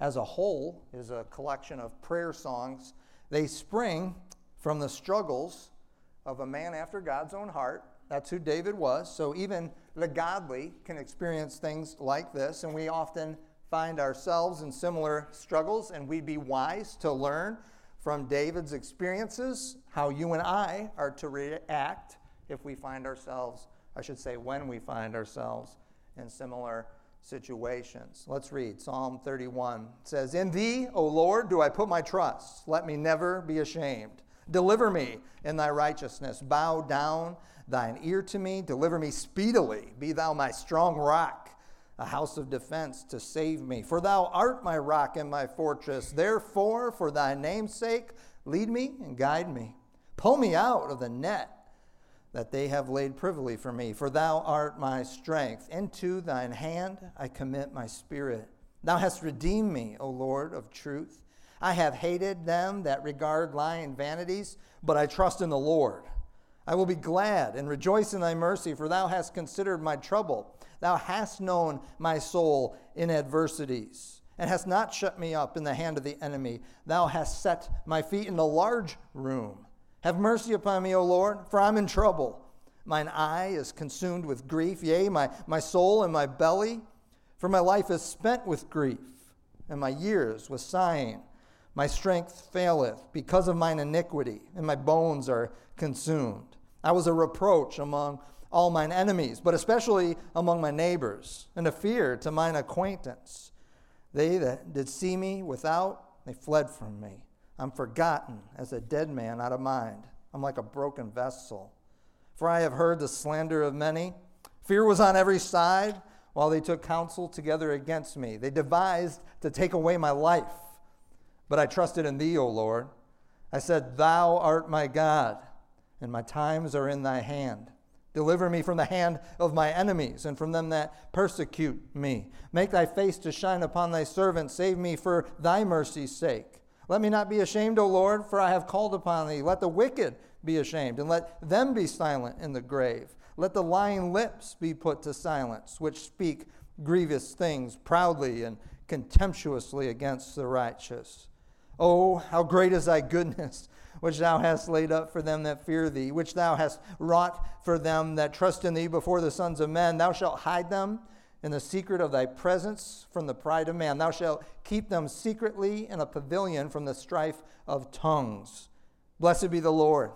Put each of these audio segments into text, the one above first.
As a whole is a collection of prayer songs. They spring from the struggles of a man after God's own heart. That's who David was. So even the godly can experience things like this, and we often find ourselves in similar struggles, and we'd be wise to learn from David's experiences how you and I are to react if we find ourselves, I should say, when we find ourselves in similar situations. Let's read Psalm 31. It says, In thee, O Lord, do I put my trust. Let me never be ashamed. Deliver me in thy righteousness. Bow down thine ear to me. Deliver me speedily. Be thou my strong rock, a house of defense to save me. For thou art my rock and my fortress. Therefore, for thy name's sake, lead me and guide me. Pull me out of the net that they have laid privily for me. For thou art my strength. Into thine hand I commit my spirit. Thou hast redeemed me, O Lord of truth. I have hated them that regard lying vanities, but I trust in the Lord. I will be glad and rejoice in thy mercy, for thou hast considered my trouble. Thou hast known my soul in adversities, and hast not shut me up in the hand of the enemy. Thou hast set my feet in a large room. Have mercy upon me, O Lord, for I'm in trouble. Mine eye is consumed with grief, yea, my, my soul and my belly. For my life is spent with grief, and my years with sighing. My strength faileth because of mine iniquity, and my bones are consumed. I was a reproach among all mine enemies, but especially among my neighbors, and a fear to mine acquaintance. They that did see me without, they fled from me. I'm forgotten as a dead man out of mind. I'm like a broken vessel. For I have heard the slander of many. Fear was on every side while they took counsel together against me. They devised to take away my life. But I trusted in thee, O Lord. I said, Thou art my God, and my times are in thy hand. Deliver me from the hand of my enemies and from them that persecute me. Make thy face to shine upon thy servant. Save me for thy mercy's sake. Let me not be ashamed, O Lord, for I have called upon thee. Let the wicked be ashamed, and let them be silent in the grave. Let the lying lips be put to silence, which speak grievous things proudly and contemptuously against the righteous. Oh, how great is thy goodness, which thou hast laid up for them that fear thee, which thou hast wrought for them that trust in thee before the sons of men. Thou shalt hide them in the secret of thy presence from the pride of man. Thou shalt keep them secretly in a pavilion from the strife of tongues. Blessed be the Lord,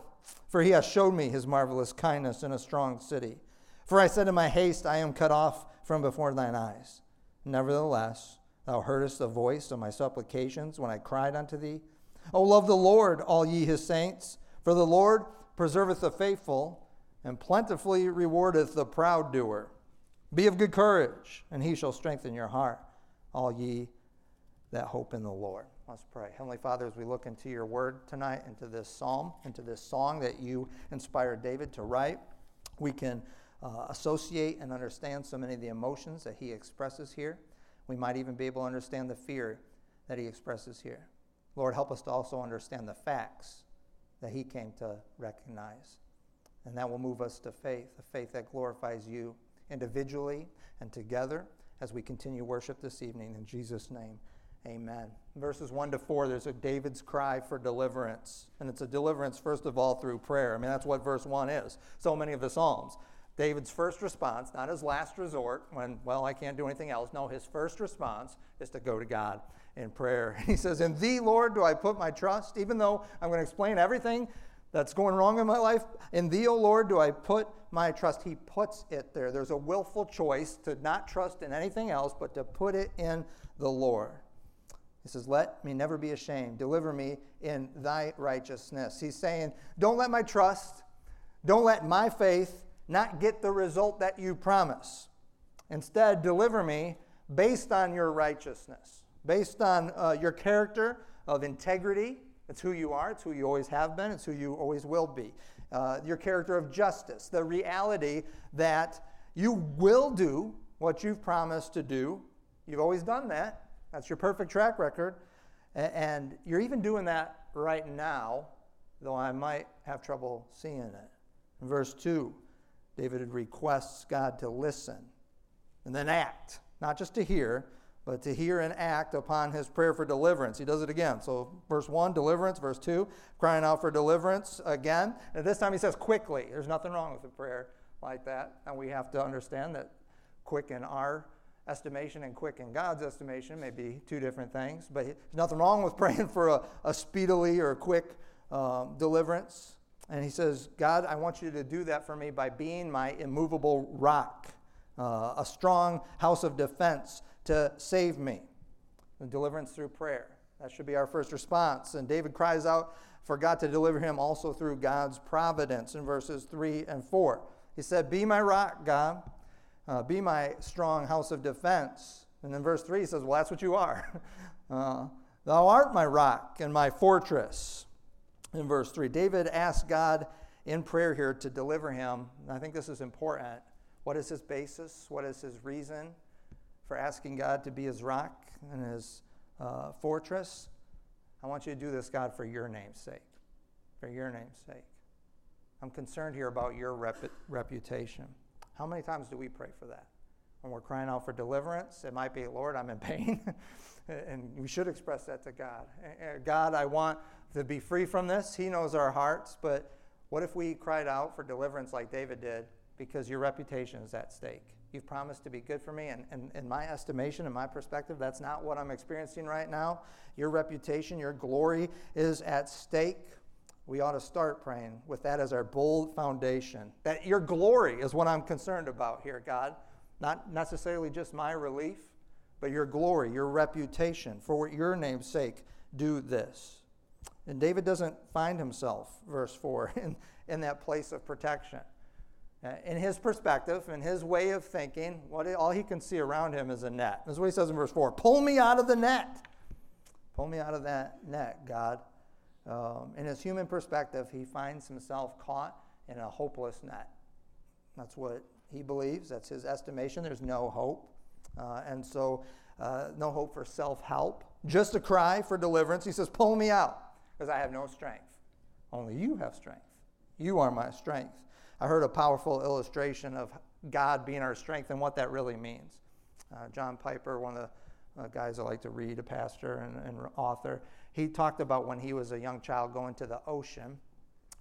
for he hath showed me his marvelous kindness in a strong city. For I said in my haste, I am cut off from before thine eyes. Nevertheless, thou heardest the voice of my supplications when I cried unto thee. O love the Lord, all ye his saints, for the Lord preserveth the faithful, and plentifully rewardeth the proud doer. Be of good courage, and he shall strengthen your heart, all ye that hope in the Lord. Let's pray. Heavenly Father, as we look into your word tonight, into this psalm, into this song that you inspired David to write, we can uh, associate and understand so many of the emotions that he expresses here. We might even be able to understand the fear that he expresses here. Lord, help us to also understand the facts that he came to recognize. And that will move us to faith, a faith that glorifies you individually and together as we continue worship this evening. In Jesus' name, amen. Verses 1 to 4, there's a David's cry for deliverance. And it's a deliverance, first of all, through prayer. I mean, that's what verse 1 is. So many of the Psalms. David's first response, not his last resort when, well, I can't do anything else. No, his first response is to go to God in prayer. He says, In thee, Lord, do I put my trust, even though I'm going to explain everything that's going wrong in my life. In thee, O Lord, do I put my trust. He puts it there. There's a willful choice to not trust in anything else, but to put it in the Lord. He says, Let me never be ashamed. Deliver me in thy righteousness. He's saying, Don't let my trust, don't let my faith not get the result that you promise. Instead, deliver me based on your righteousness, based on uh, your character of integrity. It's who you are, it's who you always have been, it's who you always will be. Uh, your character of justice, the reality that you will do what you've promised to do. You've always done that. That's your perfect track record. And you're even doing that right now, though I might have trouble seeing it. In verse 2, David requests God to listen and then act, not just to hear, but to hear and act upon his prayer for deliverance. He does it again. So, verse 1, deliverance. Verse 2, crying out for deliverance again. And this time he says quickly. There's nothing wrong with a prayer like that. And we have to understand that quick in our estimation and quick in God's estimation may be two different things. But there's nothing wrong with praying for a, a speedily or a quick um, deliverance. And he says, God, I want you to do that for me by being my immovable rock, uh, a strong house of defense to save me. And deliverance through prayer. That should be our first response. And David cries out for God to deliver him also through God's providence in verses 3 and 4. He said, Be my rock, God. Uh, be my strong house of defense. And then verse 3 he says, Well, that's what you are. Uh, Thou art my rock and my fortress. In verse 3, David asked God in prayer here to deliver him. And I think this is important. What is his basis? What is his reason for asking God to be his rock and his uh, fortress? I want you to do this, God, for your name's sake. For your name's sake. I'm concerned here about your rep- reputation. How many times do we pray for that? When we're crying out for deliverance, it might be, Lord, I'm in pain. and we should express that to God. God, I want to be free from this. He knows our hearts. But what if we cried out for deliverance like David did because your reputation is at stake? You've promised to be good for me. And, and in my estimation, in my perspective, that's not what I'm experiencing right now. Your reputation, your glory is at stake we ought to start praying with that as our bold foundation. That your glory is what I'm concerned about here, God. Not necessarily just my relief, but your glory, your reputation. For your name's sake, do this. And David doesn't find himself, verse 4, in, in that place of protection. Uh, in his perspective, in his way of thinking, what all he can see around him is a net. That's what he says in verse 4 Pull me out of the net. Pull me out of that net, God. Um, in his human perspective, he finds himself caught in a hopeless net. That's what he believes. That's his estimation. There's no hope. Uh, and so, uh, no hope for self help. Just a cry for deliverance. He says, Pull me out, because I have no strength. Only you have strength. You are my strength. I heard a powerful illustration of God being our strength and what that really means. Uh, John Piper, one of the uh, guys I like to read, a pastor and, and author, he talked about when he was a young child going to the ocean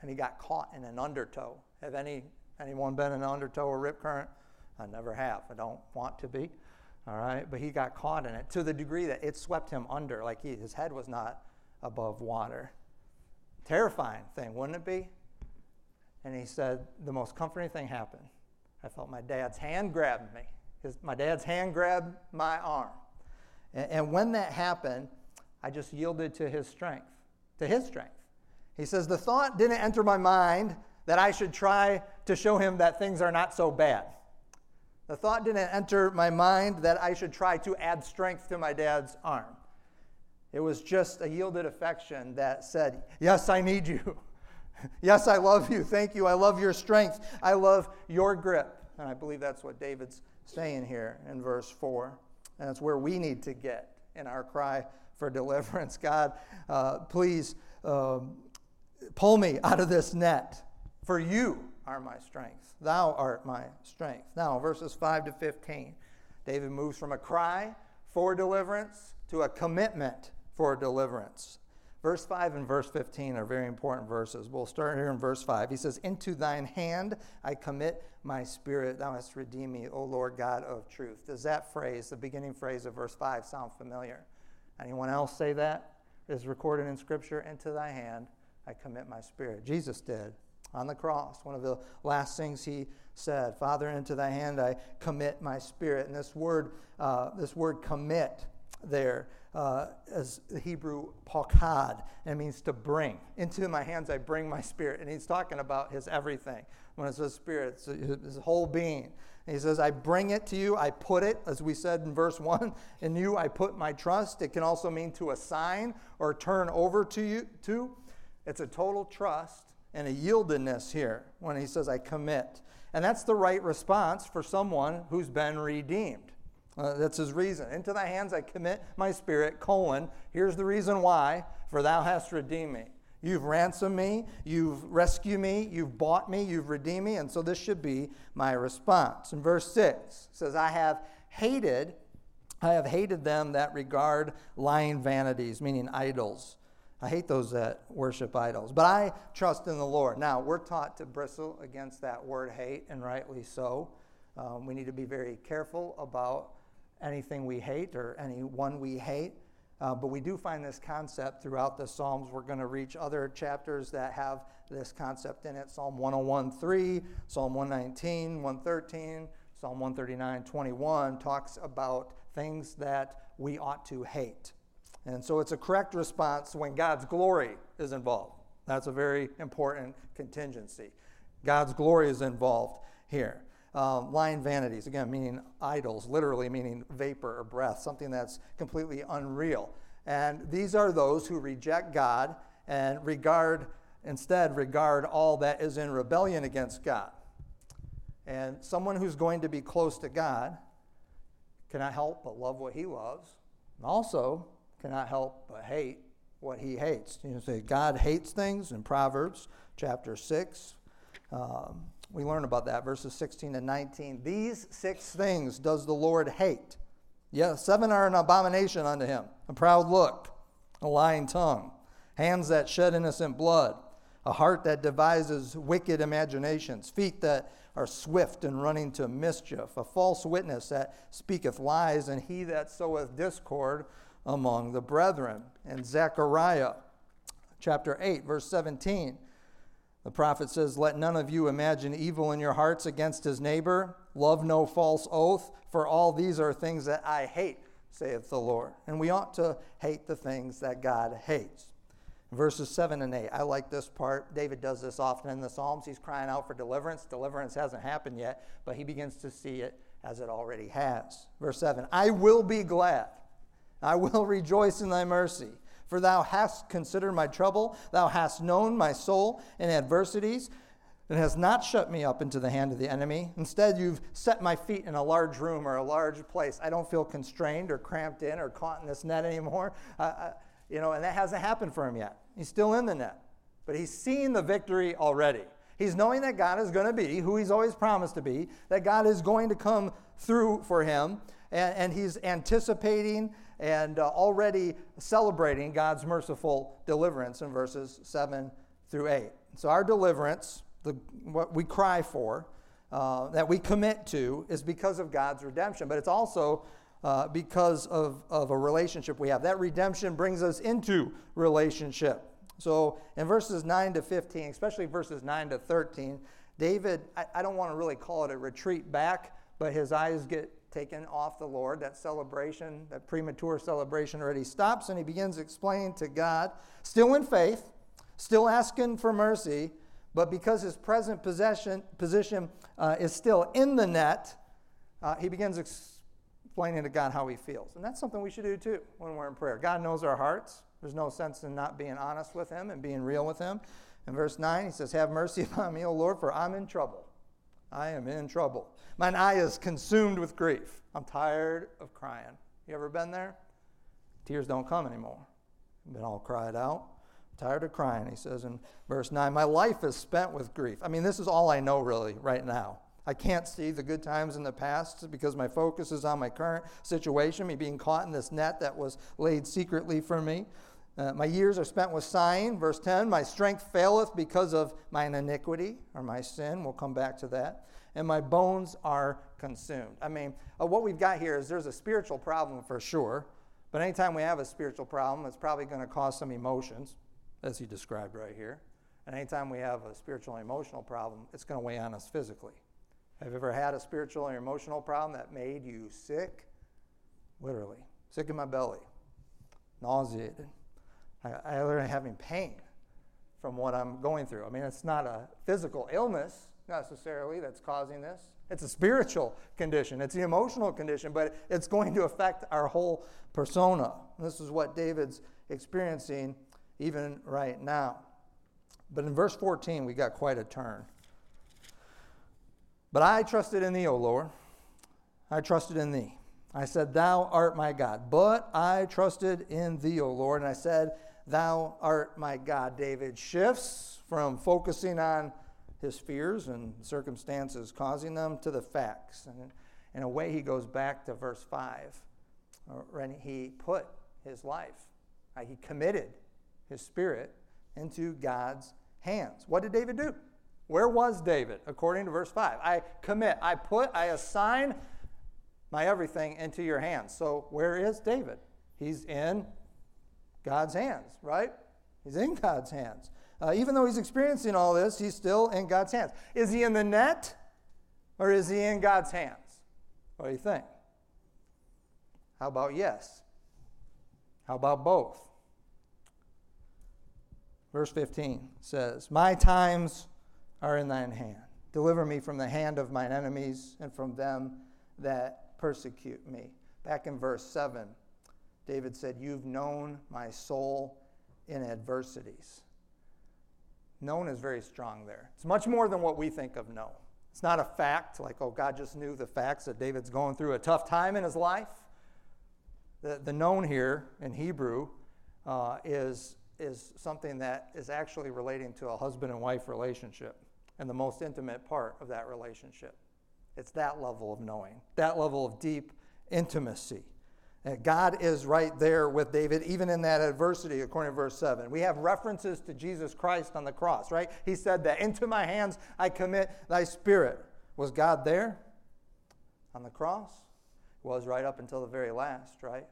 and he got caught in an undertow. Have any anyone been in an undertow or rip current? I never have. I don't want to be. All right, but he got caught in it to the degree that it swept him under, like he, his head was not above water. Terrifying thing, wouldn't it be? And he said the most comforting thing happened. I felt my dad's hand grabbed me. His, my dad's hand grabbed my arm. And, and when that happened, I just yielded to his strength, to his strength. He says, The thought didn't enter my mind that I should try to show him that things are not so bad. The thought didn't enter my mind that I should try to add strength to my dad's arm. It was just a yielded affection that said, Yes, I need you. yes, I love you. Thank you. I love your strength. I love your grip. And I believe that's what David's saying here in verse 4. And that's where we need to get in our cry for deliverance. God, uh, please um, pull me out of this net, for you are my strength. Thou art my strength. Now, verses 5 to 15, David moves from a cry for deliverance to a commitment for deliverance. Verse 5 and verse 15 are very important verses. We'll start here in verse 5. He says, Into thine hand I commit my spirit. Thou hast redeemed me, O Lord God of truth. Does that phrase, the beginning phrase of verse 5, sound familiar? Anyone else say that? Is recorded in Scripture, into thy hand I commit my spirit. Jesus did on the cross. One of the last things he said, Father, into thy hand I commit my spirit. And this word, uh, this word commit there uh, as the Hebrew pakad, and it means to bring. Into my hands I bring my spirit. And he's talking about his everything. When it says spirit, it's his whole being. And he says, I bring it to you, I put it, as we said in verse 1, in you I put my trust. It can also mean to assign or turn over to you to. It's a total trust and a yieldedness here when he says, I commit. And that's the right response for someone who's been redeemed. Uh, that's his reason. Into thy hands I commit my spirit, colon. Here's the reason why, for thou hast redeemed me. You've ransomed me, you've rescued me, you've bought me, you've redeemed me, and so this should be my response. In verse 6 says, I have hated, I have hated them that regard lying vanities, meaning idols. I hate those that worship idols, but I trust in the Lord. Now, we're taught to bristle against that word hate, and rightly so. Um, we need to be very careful about anything we hate or anyone we hate. Uh, but we do find this concept throughout the Psalms. We're going to reach other chapters that have this concept in it Psalm 101 3, Psalm 119, 113, Psalm 139, 21 talks about things that we ought to hate. And so it's a correct response when God's glory is involved. That's a very important contingency. God's glory is involved here. Um, lying vanities, again, meaning idols, literally meaning vapor or breath, something that's completely unreal. And these are those who reject God and regard, instead, regard all that is in rebellion against God. And someone who's going to be close to God cannot help but love what he loves, and also cannot help but hate what he hates. You know, say God hates things in Proverbs chapter 6. Um, we learn about that, verses 16 and 19. These six things does the Lord hate. Yes, seven are an abomination unto him a proud look, a lying tongue, hands that shed innocent blood, a heart that devises wicked imaginations, feet that are swift in running to mischief, a false witness that speaketh lies, and he that soweth discord among the brethren. And Zechariah chapter 8, verse 17 the prophet says, Let none of you imagine evil in your hearts against his neighbor. Love no false oath, for all these are things that I hate, saith the Lord. And we ought to hate the things that God hates. Verses 7 and 8. I like this part. David does this often in the Psalms. He's crying out for deliverance. Deliverance hasn't happened yet, but he begins to see it as it already has. Verse 7 I will be glad. I will rejoice in thy mercy. For thou hast considered my trouble, thou hast known my soul in adversities, and hast not shut me up into the hand of the enemy. Instead, you've set my feet in a large room or a large place. I don't feel constrained or cramped in or caught in this net anymore. Uh, you know, and that hasn't happened for him yet. He's still in the net, but he's seen the victory already. He's knowing that God is going to be who he's always promised to be, that God is going to come through for him, and, and he's anticipating and uh, already celebrating God's merciful deliverance in verses 7 through 8. So, our deliverance, the, what we cry for, uh, that we commit to, is because of God's redemption, but it's also uh, because of, of a relationship we have. That redemption brings us into relationship. So, in verses 9 to 15, especially verses 9 to 13, David, I, I don't want to really call it a retreat back, but his eyes get taken off the Lord. That celebration, that premature celebration already stops, and he begins explaining to God, still in faith, still asking for mercy, but because his present possession, position uh, is still in the net, uh, he begins explaining to God how he feels. And that's something we should do too when we're in prayer. God knows our hearts. There's no sense in not being honest with him and being real with him. In verse 9, he says, Have mercy upon me, O Lord, for I'm in trouble. I am in trouble. Mine eye is consumed with grief. I'm tired of crying. You ever been there? Tears don't come anymore. I've Been all cried out. tired of crying, he says in verse 9. My life is spent with grief. I mean, this is all I know really right now. I can't see the good times in the past because my focus is on my current situation, me being caught in this net that was laid secretly for me. Uh, my years are spent with sighing. Verse 10 My strength faileth because of mine iniquity or my sin. We'll come back to that. And my bones are consumed. I mean, uh, what we've got here is there's a spiritual problem for sure. But anytime we have a spiritual problem, it's probably going to cause some emotions, as he described right here. And anytime we have a spiritual and emotional problem, it's going to weigh on us physically. Have you ever had a spiritual or emotional problem that made you sick? Literally. sick in my belly, nauseated. I, I literally having pain from what I'm going through. I mean, it's not a physical illness necessarily that's causing this. It's a spiritual condition, it's the emotional condition, but it's going to affect our whole persona. This is what David's experiencing even right now. But in verse 14, we got quite a turn. But I trusted in thee, O Lord. I trusted in thee. I said, Thou art my God. But I trusted in thee, O Lord. And I said, Thou art my God. David shifts from focusing on his fears and circumstances causing them to the facts. And in a way, he goes back to verse 5 when he put his life, uh, he committed his spirit into God's hands. What did David do? Where was David? According to verse 5. I commit, I put, I assign my everything into your hands. So where is David? He's in God's hands, right? He's in God's hands. Uh, even though he's experiencing all this, he's still in God's hands. Is he in the net or is he in God's hands? What do you think? How about yes? How about both? Verse 15 says, My times are in thine hand. Deliver me from the hand of mine enemies and from them that persecute me. Back in verse 7, David said, You've known my soul in adversities. Known is very strong there. It's much more than what we think of know. It's not a fact, like, oh, God just knew the facts that David's going through a tough time in his life. The, the known here in Hebrew uh, is, is something that is actually relating to a husband and wife relationship and the most intimate part of that relationship. It's that level of knowing, that level of deep intimacy. God is right there with David, even in that adversity, according to verse 7. We have references to Jesus Christ on the cross, right? He said that, Into my hands I commit thy spirit. Was God there on the cross? He was right up until the very last, right?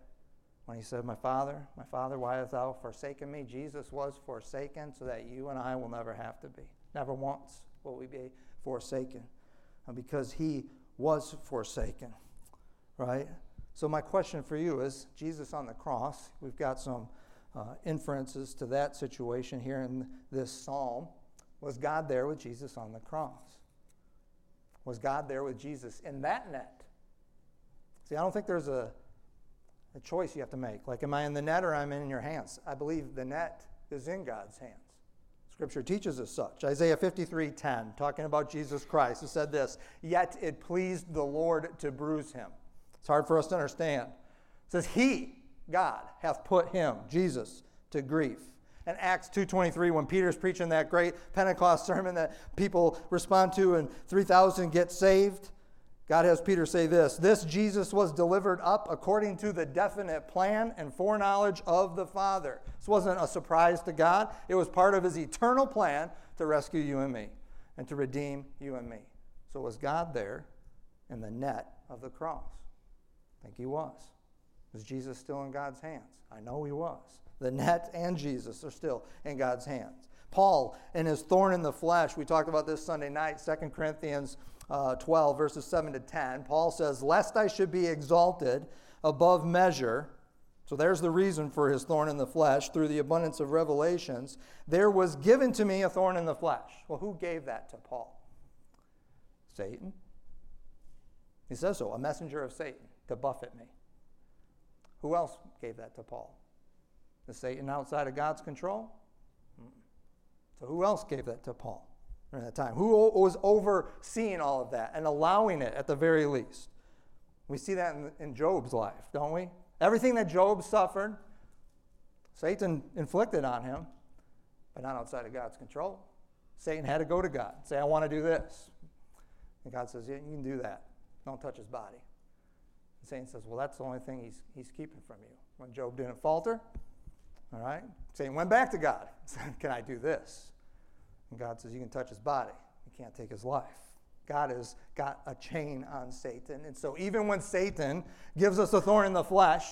When he said, My Father, my Father, why hast thou forsaken me? Jesus was forsaken so that you and I will never have to be. Never once will we be forsaken because he was forsaken, right? So, my question for you is Jesus on the cross. We've got some uh, inferences to that situation here in this psalm. Was God there with Jesus on the cross? Was God there with Jesus in that net? See, I don't think there's a, a choice you have to make. Like, am I in the net or am I in your hands? I believe the net is in God's hands. Scripture teaches us such. Isaiah 53:10, talking about Jesus Christ, it said this, "Yet it pleased the Lord to bruise him." It's hard for us to understand. It says, "He, God, hath put him, Jesus, to grief." And Acts 2:23, when Peter's preaching that great Pentecost sermon that people respond to and 3,000 get saved, God has Peter say this This Jesus was delivered up according to the definite plan and foreknowledge of the Father. This wasn't a surprise to God, it was part of his eternal plan to rescue you and me and to redeem you and me. So, was God there in the net of the cross? Think he was. Was Jesus still in God's hands? I know he was. The net and Jesus are still in God's hands. Paul and his thorn in the flesh, we talked about this Sunday night, 2 Corinthians uh, 12, verses 7 to 10, Paul says, Lest I should be exalted above measure. So there's the reason for his thorn in the flesh through the abundance of revelations. There was given to me a thorn in the flesh. Well, who gave that to Paul? Satan. He says so, a messenger of Satan to buffet me. Who else gave that to Paul? Is Satan outside of God's control? So who else gave that to Paul? during that time? Who was overseeing all of that and allowing it at the very least? We see that in, in Job's life, don't we? Everything that Job suffered, Satan inflicted on him, but not outside of God's control. Satan had to go to God, say, I want to do this. And God says, Yeah, you can do that. Don't touch his body. Satan says, Well, that's the only thing he's, he's keeping from you. When Job didn't falter, all right, Satan went back to God. Said, Can I do this? And God says, You can touch his body, you can't take his life. God has got a chain on Satan. And so even when Satan gives us a thorn in the flesh,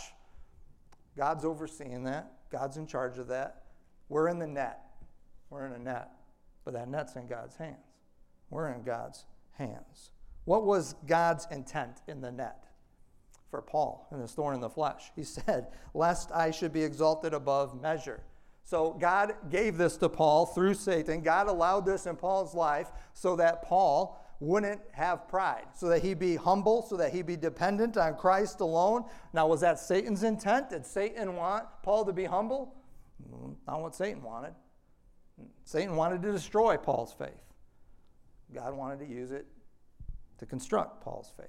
God's overseeing that. God's in charge of that. We're in the net. We're in a net. But that net's in God's hands. We're in God's hands. What was God's intent in the net? For Paul and this thorn in the flesh. He said, Lest I should be exalted above measure. So God gave this to Paul through Satan. God allowed this in Paul's life so that Paul wouldn't have pride, so that he be humble, so that he be dependent on Christ alone. Now, was that Satan's intent? Did Satan want Paul to be humble? Not what Satan wanted. Satan wanted to destroy Paul's faith. God wanted to use it to construct Paul's faith.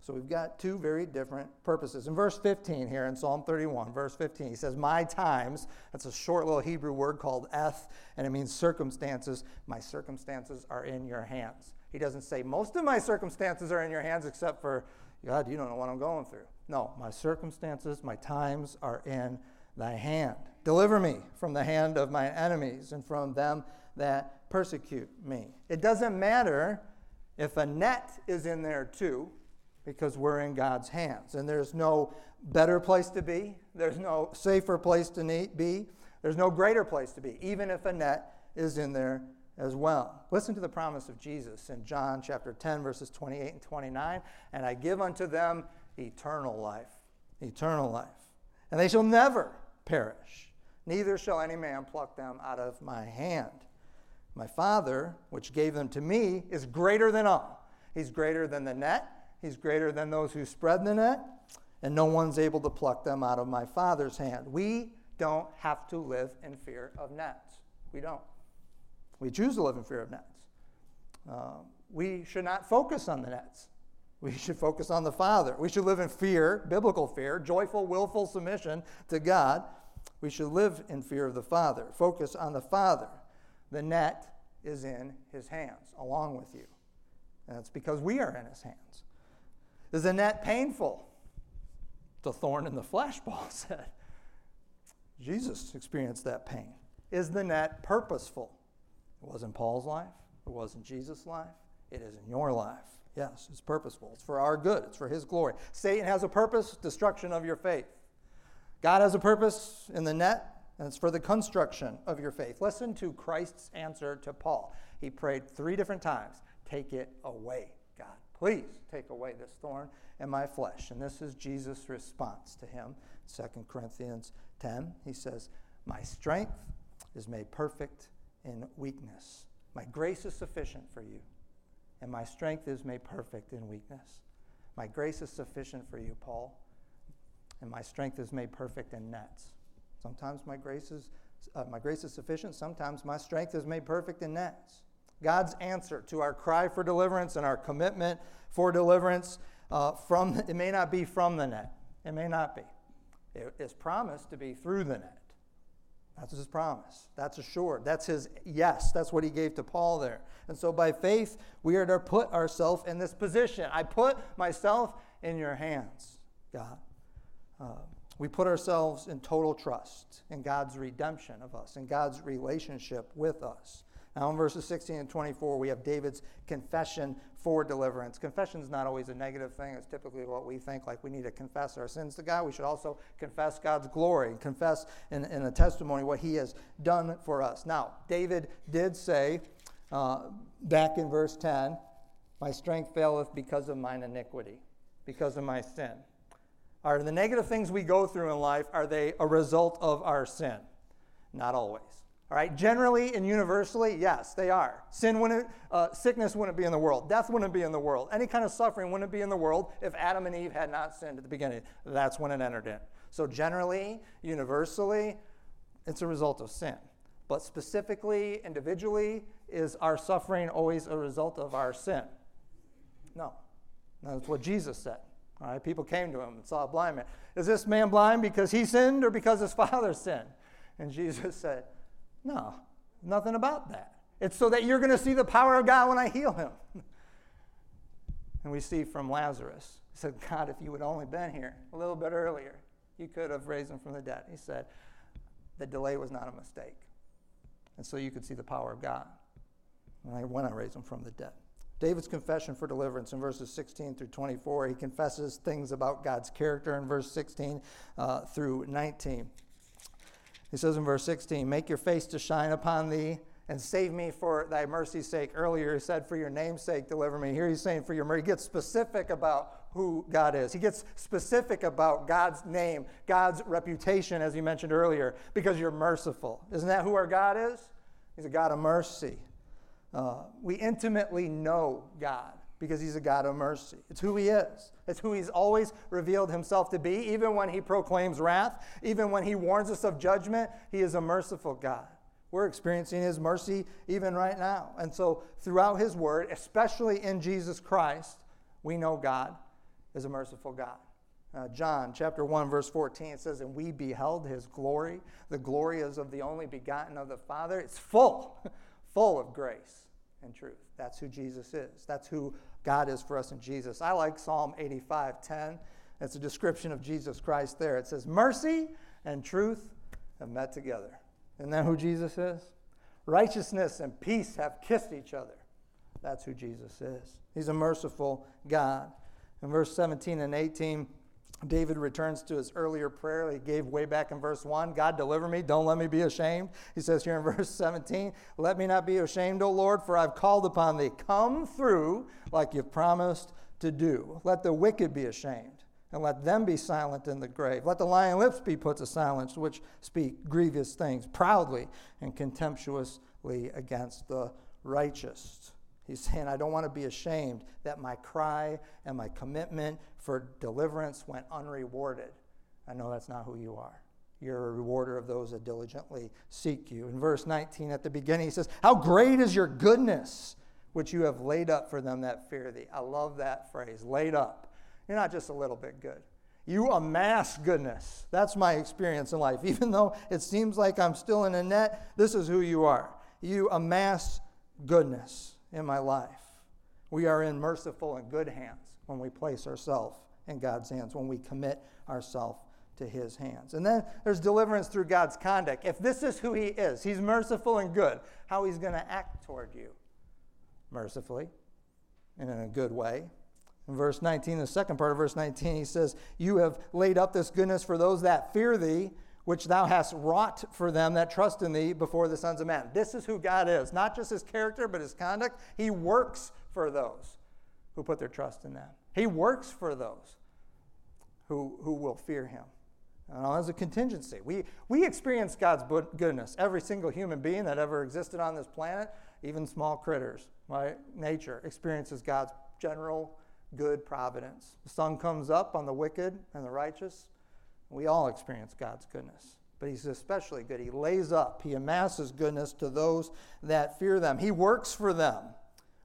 So we've got two very different purposes. In verse 15 here in Psalm 31, verse 15, he says, My times, that's a short little Hebrew word called eth, and it means circumstances. My circumstances are in your hands. He doesn't say, Most of my circumstances are in your hands, except for, God, you don't know what I'm going through. No, my circumstances, my times are in thy hand. Deliver me from the hand of my enemies and from them that persecute me. It doesn't matter if a net is in there too, because we're in God's hands. And there's no better place to be, there's no safer place to be, there's no greater place to be, even if a net is in there as well. Listen to the promise of Jesus in John chapter 10, verses 28 and 29. And I give unto them eternal life, eternal life. And they shall never perish, neither shall any man pluck them out of my hand. My Father, which gave them to me, is greater than all. He's greater than the net, he's greater than those who spread the net, and no one's able to pluck them out of my Father's hand. We don't have to live in fear of nets. We don't. We choose to live in fear of nets. Uh, we should not focus on the nets. We should focus on the Father. We should live in fear, biblical fear, joyful, willful submission to God. We should live in fear of the Father. Focus on the Father. The net is in his hands, along with you. And that's because we are in his hands. Is the net painful? It's a thorn in the flesh, Paul said. Jesus experienced that pain. Is the net purposeful? It was in Paul's life. It was in Jesus' life. It is in your life. Yes, it's purposeful. It's for our good. It's for His glory. Satan has a purpose destruction of your faith. God has a purpose in the net, and it's for the construction of your faith. Listen to Christ's answer to Paul. He prayed three different times Take it away, God. Please take away this thorn in my flesh. And this is Jesus' response to him. 2 Corinthians 10, he says, My strength is made perfect in weakness. My grace is sufficient for you, and my strength is made perfect in weakness. My grace is sufficient for you, Paul, and my strength is made perfect in nets. Sometimes my grace is, uh, my grace is sufficient, sometimes my strength is made perfect in nets. God's answer to our cry for deliverance and our commitment for deliverance uh, from it may not be from the net. It may not be. It is promised to be through the net. That's his promise. That's assured. That's his yes. That's what he gave to Paul there. And so by faith, we are to put ourselves in this position. I put myself in your hands, God. Uh, we put ourselves in total trust in God's redemption of us, in God's relationship with us. Now, in verses 16 and 24, we have David's confession for deliverance. Confession is not always a negative thing. It's typically what we think, like we need to confess our sins to God. We should also confess God's glory and confess in, in a testimony what he has done for us. Now, David did say uh, back in verse 10, My strength faileth because of mine iniquity, because of my sin. Are the negative things we go through in life, are they a result of our sin? Not always. All right, generally and universally, yes, they are. Sin wouldn't, uh, sickness wouldn't be in the world. Death wouldn't be in the world. Any kind of suffering wouldn't be in the world if Adam and Eve had not sinned at the beginning. That's when it entered in. So, generally, universally, it's a result of sin. But specifically, individually, is our suffering always a result of our sin? No. That's what Jesus said. All right, people came to him and saw a blind man. Is this man blind because he sinned or because his father sinned? And Jesus said, no, nothing about that. It's so that you're going to see the power of God when I heal him. and we see from Lazarus, he said, God, if you had only been here a little bit earlier, you could have raised him from the dead. He said, the delay was not a mistake. And so you could see the power of God when I raised him from the dead. David's confession for deliverance in verses 16 through 24, he confesses things about God's character in verse 16 uh, through 19. He says in verse 16, Make your face to shine upon thee and save me for thy mercy's sake. Earlier he said, For your name's sake, deliver me. Here he's saying, For your mercy. He gets specific about who God is. He gets specific about God's name, God's reputation, as he mentioned earlier, because you're merciful. Isn't that who our God is? He's a God of mercy. Uh, we intimately know God because he's a God of mercy. It's who he is. It's who he's always revealed himself to be. Even when he proclaims wrath, even when he warns us of judgment, he is a merciful God. We're experiencing his mercy even right now. And so, throughout his word, especially in Jesus Christ, we know God is a merciful God. Uh, John chapter 1, verse 14, it says, And we beheld his glory. The glory is of the only begotten of the Father. It's full, full of grace and truth. That's who Jesus is. That's who God is for us in Jesus. I like Psalm 85 10. It's a description of Jesus Christ there. It says, Mercy and truth have met together. Isn't that who Jesus is? Righteousness and peace have kissed each other. That's who Jesus is. He's a merciful God. In verse 17 and 18, David returns to his earlier prayer he gave way back in verse 1 God, deliver me, don't let me be ashamed. He says here in verse 17, Let me not be ashamed, O Lord, for I've called upon thee. Come through like you've promised to do. Let the wicked be ashamed, and let them be silent in the grave. Let the lying lips be put to silence, which speak grievous things proudly and contemptuously against the righteous. He's saying, I don't want to be ashamed that my cry and my commitment for deliverance went unrewarded. I know that's not who you are. You're a rewarder of those that diligently seek you. In verse 19 at the beginning, he says, How great is your goodness, which you have laid up for them that fear thee. I love that phrase, laid up. You're not just a little bit good. You amass goodness. That's my experience in life. Even though it seems like I'm still in a net, this is who you are. You amass goodness in my life. We are in merciful and good hands when we place ourselves in God's hands, when we commit ourselves to His hands. And then there's deliverance through God's conduct. If this is who He is, He's merciful and good, how He's going to act toward you? Mercifully and in a good way. In verse 19, the second part of verse 19, he says, You have laid up this goodness for those that fear thee which thou hast wrought for them that trust in thee before the sons of men. This is who God is, not just his character, but his conduct. He works for those who put their trust in them. He works for those who, who will fear him. And as a contingency, we, we experience God's goodness. Every single human being that ever existed on this planet, even small critters, right? Nature experiences God's general good providence. The sun comes up on the wicked and the righteous we all experience God's goodness, but He's especially good. He lays up, He amasses goodness to those that fear them. He works for them.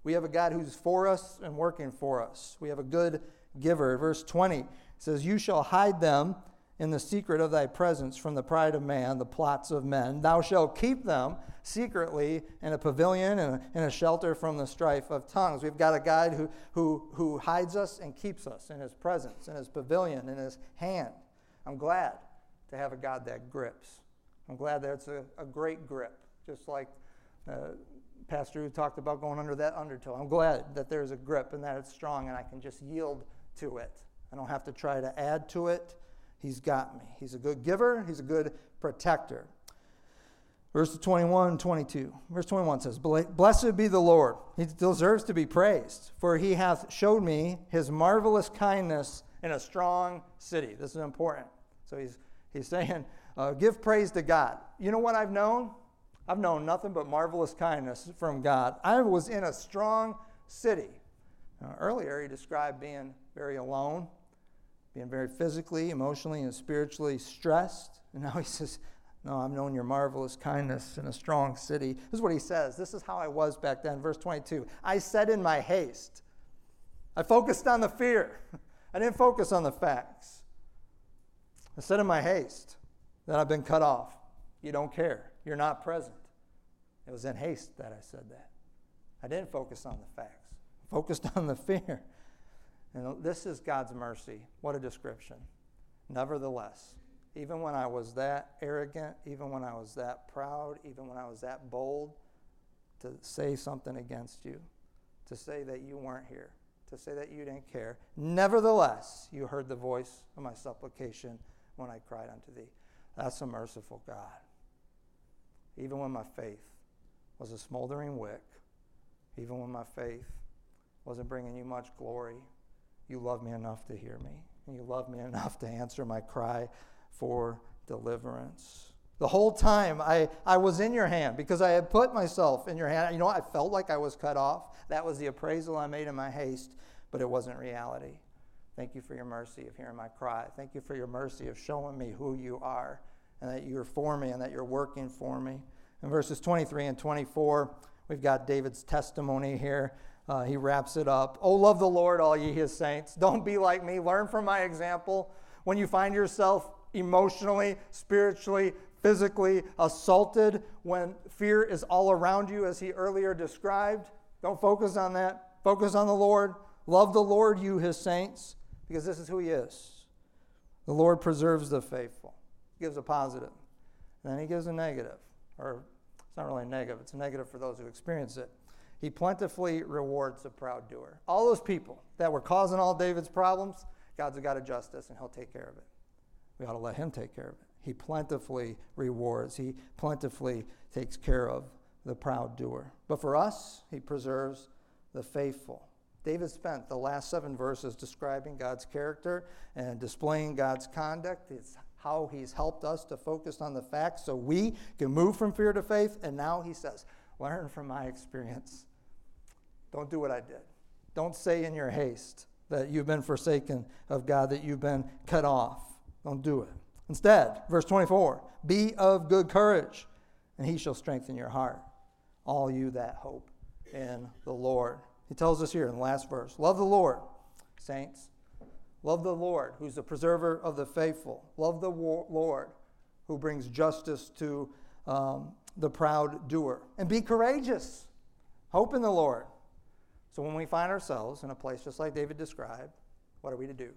We have a God who's for us and working for us. We have a good giver. Verse 20 says, You shall hide them in the secret of thy presence from the pride of man, the plots of men. Thou shalt keep them secretly in a pavilion and in a shelter from the strife of tongues. We've got a God who, who, who hides us and keeps us in his presence, in his pavilion, in his hand. I'm glad to have a God that grips. I'm glad that it's a, a great grip, just like uh, Pastor who talked about going under that undertow. I'm glad that there's a grip and that it's strong and I can just yield to it. I don't have to try to add to it. He's got me. He's a good giver, He's a good protector. Verse 21 and 22. Verse 21 says, Blessed be the Lord. He deserves to be praised, for he hath showed me his marvelous kindness in a strong city. This is important. So he's, he's saying, uh, give praise to God. You know what I've known? I've known nothing but marvelous kindness from God. I was in a strong city. Uh, earlier, he described being very alone, being very physically, emotionally, and spiritually stressed. And now he says, No, I've known your marvelous kindness in a strong city. This is what he says. This is how I was back then. Verse 22 I said in my haste, I focused on the fear. I didn't focus on the facts. I said in my haste that I've been cut off. You don't care. You're not present. It was in haste that I said that. I didn't focus on the facts. I focused on the fear. And this is God's mercy. What a description. Nevertheless, even when I was that arrogant, even when I was that proud, even when I was that bold to say something against you, to say that you weren't here, to say that you didn't care. Nevertheless, you heard the voice of my supplication when I cried unto thee. That's a merciful God. Even when my faith was a smoldering wick, even when my faith wasn't bringing you much glory, you love me enough to hear me, and you love me enough to answer my cry for deliverance. The whole time I, I was in your hand because I had put myself in your hand. You know, I felt like I was cut off. That was the appraisal I made in my haste, but it wasn't reality. Thank you for your mercy of hearing my cry. Thank you for your mercy of showing me who you are and that you're for me and that you're working for me. In verses 23 and 24, we've got David's testimony here. Uh, he wraps it up. Oh, love the Lord, all ye his saints. Don't be like me. Learn from my example. When you find yourself emotionally, spiritually, physically assaulted, when fear is all around you, as he earlier described, don't focus on that. Focus on the Lord. Love the Lord, you his saints, because this is who he is. The Lord preserves the faithful. Gives a positive. Then he gives a negative. Or it's not really a negative, it's a negative for those who experience it. He plentifully rewards the proud doer. All those people that were causing all David's problems, God's a God of justice, and he'll take care of it. We ought to let him take care of it. He plentifully rewards, he plentifully takes care of the proud doer. But for us, he preserves the faithful. David spent the last seven verses describing God's character and displaying God's conduct. How he's helped us to focus on the facts so we can move from fear to faith. And now he says, Learn from my experience. Don't do what I did. Don't say in your haste that you've been forsaken of God, that you've been cut off. Don't do it. Instead, verse 24 be of good courage, and he shall strengthen your heart, all you that hope in the Lord. He tells us here in the last verse love the Lord, saints. Love the Lord, who's the preserver of the faithful. Love the Lord, who brings justice to um, the proud doer. And be courageous. Hope in the Lord. So when we find ourselves in a place just like David described, what are we to do?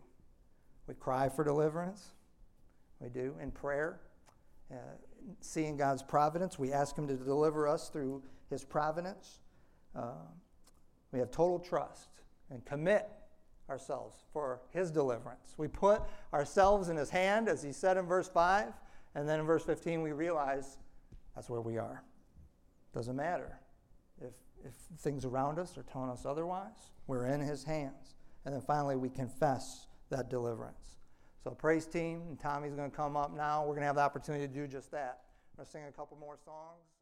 We cry for deliverance. We do in prayer, uh, seeing God's providence. We ask Him to deliver us through His providence. Uh, we have total trust and commit ourselves for His deliverance. We put ourselves in His hand, as He said in verse 5, and then in verse 15, we realize that's where we are. Doesn't matter if, if things around us are telling us otherwise, we're in His hands. And then finally, we confess that deliverance. So, praise team, and Tommy's going to come up now. We're going to have the opportunity to do just that. We're going to sing a couple more songs.